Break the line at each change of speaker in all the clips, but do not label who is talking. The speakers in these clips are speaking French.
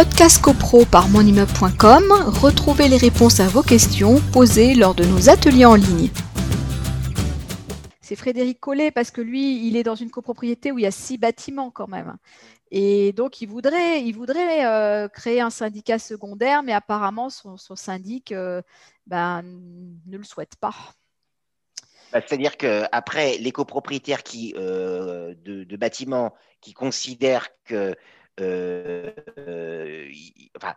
podcast copro par monimmeuble.com, retrouvez les réponses à vos questions posées lors de nos ateliers en ligne. C'est Frédéric Collet parce que lui, il est dans une copropriété où il y a six bâtiments quand même. Et donc, il voudrait, il voudrait euh, créer un syndicat secondaire, mais apparemment, son, syndic euh, ben, ne le souhaite pas.
Bah, c'est-à-dire qu'après, les copropriétaires qui, euh, de, bâtiments qui considèrent que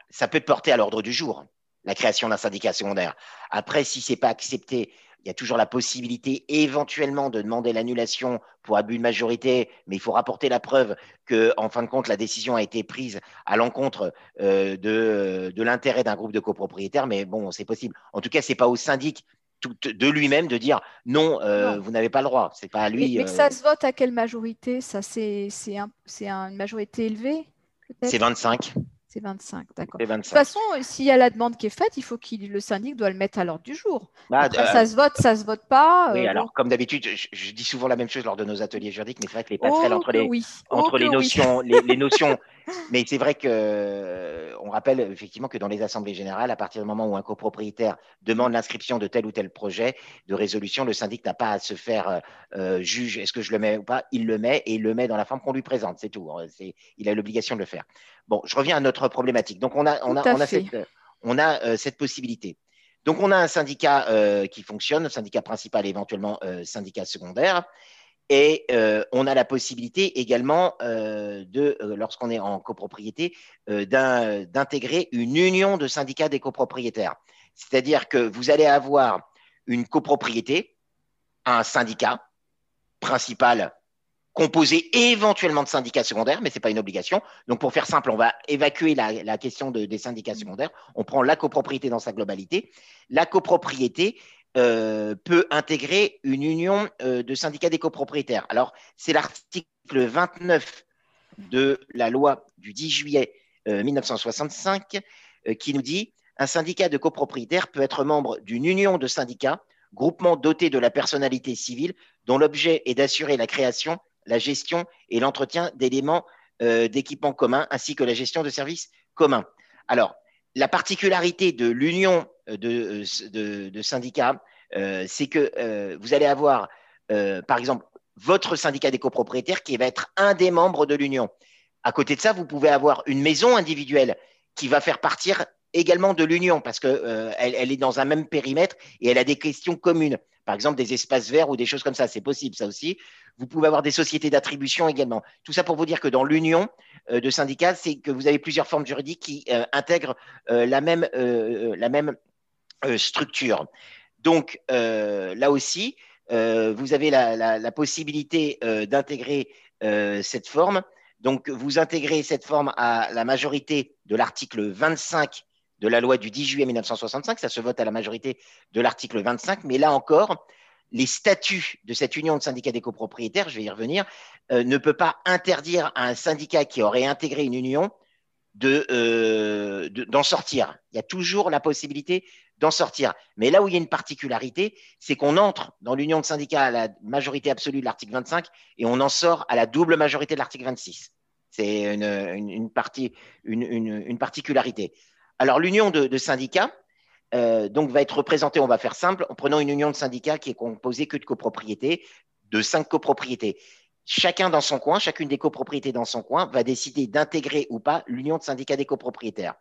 ça peut porter à l'ordre du jour, la création d'un syndicat secondaire. Après, si ce n'est pas accepté il y a toujours la possibilité éventuellement de demander l'annulation pour abus de majorité, mais il faut rapporter la preuve que, en fin de compte, la décision a été prise à l'encontre euh, de, l'intérêt d'un groupe de copropriétaires. Mais bon, c'est possible. En tout cas, ce n'est pas au syndic de lui-même de dire non, euh, vous n'avez pas le droit. C'est pas à lui.
Mais, ça euh, se vote à quelle majorité? Ça, c'est une majorité élevée?
C'est 25.
C'est 25, d'accord. De toute façon, s'il y a la demande qui est faite, il faut que le syndic doit le mettre à l'ordre du jour. Bah, euh, ça se vote, ça se vote pas.
Oui, euh, alors comme d'habitude, je, dis souvent la même chose lors de nos ateliers juridiques, mais c'est vrai que les passerelles oh entre, les, entre oh les, notions, les, notions, mais c'est vrai que rappelle effectivement que dans les assemblées générales, à partir du moment où un copropriétaire demande l'inscription de tel ou tel projet de résolution, le syndic n'a pas à se faire juge. Est-ce que je le mets ou pas Il le met et il le met dans la forme qu'on lui présente. C'est tout. Il a l'obligation de le faire. Bon, je reviens à notre problématique. Donc, on a, on a, on a, cette, on a euh, cette, possibilité. Donc, on a un syndicat euh, qui fonctionne, syndicat principal et éventuellement euh, syndicat secondaire. Et on a la possibilité également de, lorsqu'on est en copropriété, d'intégrer une union de syndicats des copropriétaires. C'est-à-dire que vous allez avoir une copropriété, un syndicat principal composé éventuellement de syndicats secondaires, mais ce n'est pas une obligation. Donc, pour faire simple, on va évacuer la, question des syndicats secondaires. On prend la copropriété dans sa globalité. La copropriété euh, peut intégrer une union euh, de syndicats des copropriétaires. Alors, c'est l'article 29 de la loi du 10 juillet 1965 euh, qui nous dit un syndicat de copropriétaires peut être membre d'une union de syndicats, groupement doté de la personnalité civile, dont l'objet est d'assurer la création la gestion et l'entretien d'éléments d'équipements communs ainsi que la gestion de services communs. Alors, la particularité de l'union euh, de, de, syndicats, euh, c'est que vous allez avoir, par exemple, votre syndicat des copropriétaires qui va être un des membres de l'union. À côté de ça, vous pouvez avoir une maison individuelle qui va faire partir également de l'union parce qu'elle elle est dans un même périmètre et elle a des questions communes. Par exemple, des espaces verts ou des choses comme ça, c'est possible, ça aussi. Vous pouvez avoir des sociétés d'attribution également. Tout ça pour vous dire que dans l'union euh, de syndicats, c'est que vous avez plusieurs formes juridiques qui euh, intègrent euh, la même structure. Donc, là aussi, vous avez la, possibilité d'intégrer cette forme. Donc, vous intégrez cette forme à la majorité de l'article 25 de la loi du 10 juillet 1965. Ça se vote à la majorité de l'article 25. Mais là encore, les statuts de cette union de syndicats des copropriétaires, je vais y revenir, euh, ne peut pas interdire à un syndicat qui aurait intégré une union euh, d'en sortir. Il y a toujours la possibilité d'en sortir. Mais là où il y a une particularité, c'est qu'on entre dans l'union de syndicats à la majorité absolue de l'article 25 et on en sort à la double majorité de l'article 26. C'est une, partie, une, particularité. Alors, l'union de, syndicats euh, donc, va être représentée, on va faire simple, en prenant une union de syndicats qui est composée que de copropriétés, de cinq copropriétés. Chacun dans son coin, chacune des copropriétés dans son coin va décider d'intégrer ou pas l'union de syndicats des copropriétaires.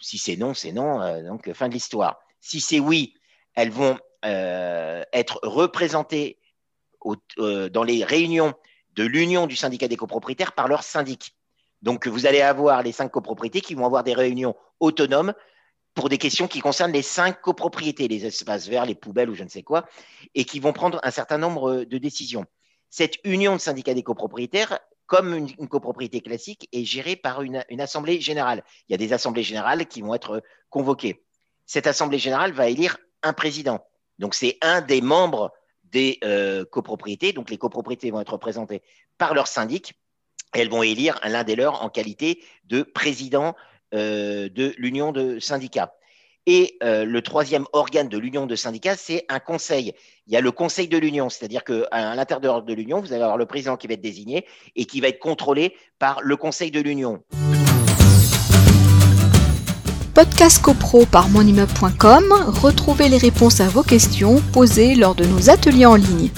Si c'est non, c'est non, euh, donc fin de l'histoire. Si c'est oui, elles vont euh, être représentées dans les réunions de l'union du syndicat des copropriétaires par leur syndic. Donc, vous allez avoir les cinq copropriétés qui vont avoir des réunions autonomes pour des questions qui concernent les cinq copropriétés, les espaces verts, les poubelles ou je ne sais quoi, et qui vont prendre un certain nombre de décisions. Cette union de syndicats des copropriétaires, comme une, copropriété classique, est gérée par une, assemblée générale. Il y a des assemblées générales qui vont être convoquées. Cette assemblée générale va élire un président. Donc, c'est un des membres des euh, copropriétés. Donc, les copropriétés vont être représentées par leur syndic elles vont élire l'un des leurs en qualité de président euh, de l'union de syndicats. Et euh, le troisième organe de l'union de syndicats, c'est un conseil. Il y a le conseil de l'union, c'est-à-dire qu'à l'intérieur de l'union, vous allez avoir le président qui va être désigné et qui va être contrôlé par le conseil de l'union.
Podcast CoPro par monimmeuble.com, retrouvez les réponses à vos questions posées lors de nos ateliers en ligne.